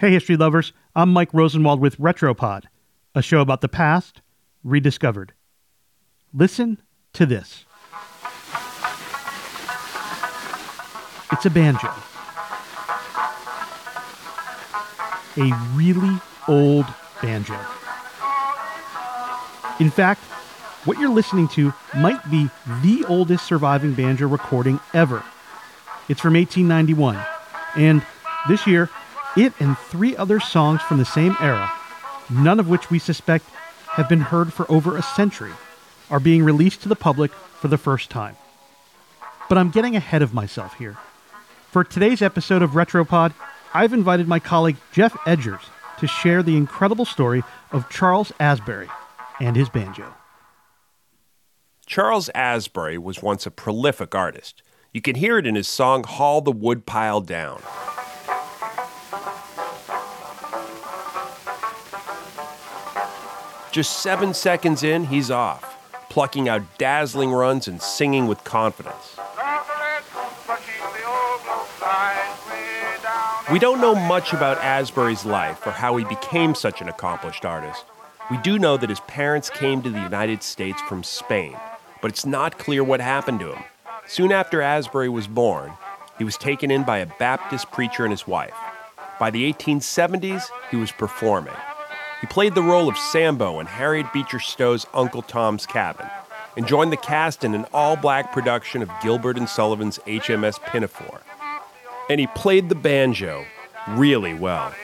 Hey, history lovers, I'm Mike Rosenwald with Retropod, a show about the past rediscovered. Listen to this it's a banjo. A really old banjo. In fact, what you're listening to might be the oldest surviving banjo recording ever. It's from 1891, and this year, it and three other songs from the same era, none of which we suspect have been heard for over a century, are being released to the public for the first time. But I'm getting ahead of myself here. For today's episode of Retropod, I've invited my colleague Geoff Edgers to share the incredible story of Charles Asbury and his banjo. Charles Asbury was once a prolific artist. You can hear it in his song Haul the Woodpile Down. Just seven seconds in, he's off, plucking out dazzling runs and singing with confidence. We don't know much about Asbury's life or how he became such an accomplished artist. We do know that his parents came to the United States from Spain, but it's not clear what happened to him. Soon after Asbury was born, he was taken in by a Baptist preacher and his wife. By the 1870s, he was performing. He played the role of Sambo in Harriet Beecher Stowe's Uncle Tom's Cabin and joined the cast in an all black production of Gilbert and Sullivan's HMS Pinafore. And he played the banjo really well.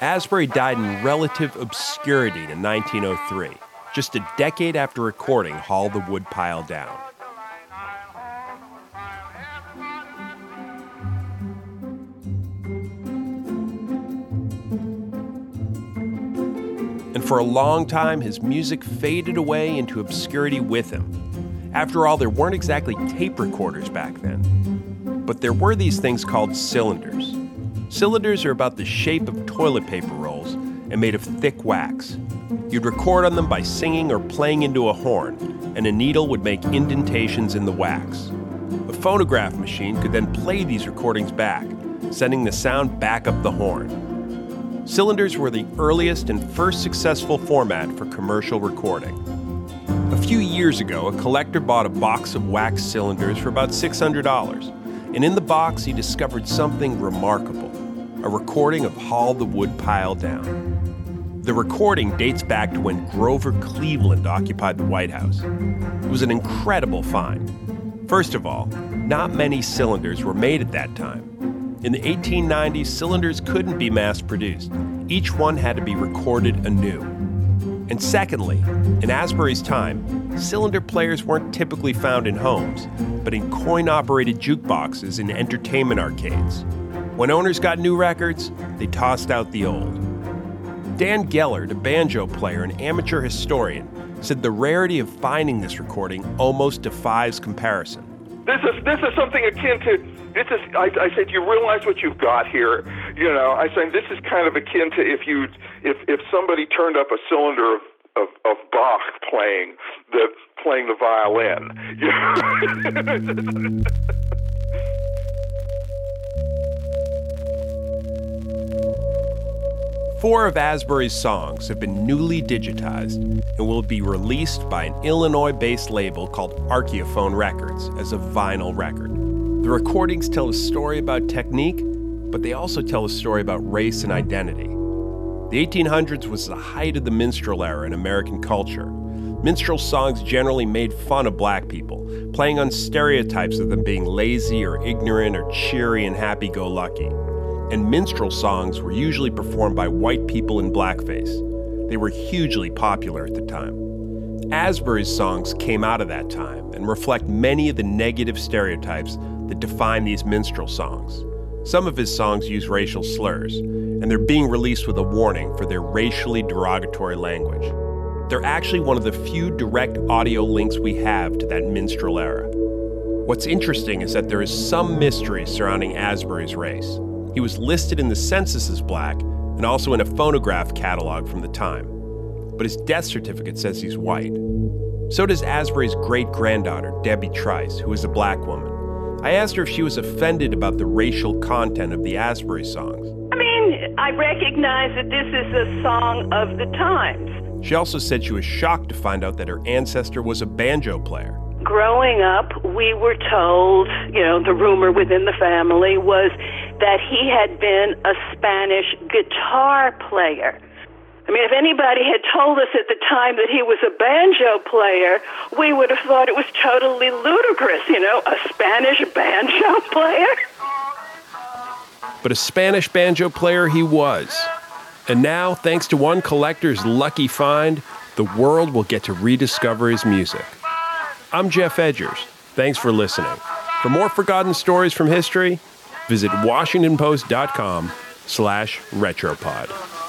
Asbury died in relative obscurity in 1903, just a decade after recording Haul the Woodpile Down. And for a long time, his music faded away into obscurity with him. After all, there weren't exactly tape recorders back then. But there were these things called cylinders. Cylinders are about the shape of toilet paper rolls and made of thick wax. You'd record on them by singing or playing into a horn, and a needle would make indentations in the wax. A phonograph machine could then play these recordings back, sending the sound back up the horn. Cylinders were the earliest and first successful format for commercial recording. A few years ago, a collector bought a box of wax cylinders for about $600, and in the box he discovered something remarkable a recording of Haul the Woodpile Down. The recording dates back to when Grover Cleveland occupied the White House. It was an incredible find. First of all, not many cylinders were made at that time. In the 1890s, cylinders couldn't be mass produced. Each one had to be recorded anew. And secondly, in Asbury's time, cylinder players weren't typically found in homes, but in coin operated jukeboxes in entertainment arcades. When owners got new records, they tossed out the old. Dan Gellert, a banjo player and amateur historian, said the rarity of finding this recording almost defies comparison. This is this is something akin to this is I, I say do you realize what you've got here? You know, I say this is kind of akin to if you if if somebody turned up a cylinder of of, of Bach playing the playing the violin. You? Four of Asbury's songs have been newly digitized and will be released by an Illinois based label called Archeophone Records as a vinyl record. The recordings tell a story about technique, but they also tell a story about race and identity. The 1800s was the height of the minstrel era in American culture. Minstrel songs generally made fun of black people, playing on stereotypes of them being lazy or ignorant or cheery and happy go lucky and minstrel songs were usually performed by white people in blackface. They were hugely popular at the time. Asbury's songs came out of that time and reflect many of the negative stereotypes that define these minstrel songs. Some of his songs use racial slurs, and they're being released with a warning for their racially derogatory language. They're actually one of the few direct audio links we have to that minstrel era. What's interesting is that there is some mystery surrounding Asbury's race. He was listed in the census as black and also in a phonograph catalog from the time. But his death certificate says he's white. So does Asbury's great granddaughter, Debbie Trice, who is a black woman. I asked her if she was offended about the racial content of the Asbury songs. I mean, I recognize that this is a song of the times. She also said she was shocked to find out that her ancestor was a banjo player. Growing up, we were told, you know, the rumor within the family was that he had been a Spanish guitar player. I mean, if anybody had told us at the time that he was a banjo player, we would have thought it was totally ludicrous, you know, a Spanish banjo player. But a Spanish banjo player he was. And now, thanks to one collector's lucky find, the world will get to rediscover his music. I'm Geoff Edgers. Thanks for listening. For more forgotten stories from history, visit washingtonpost.com slash retropod.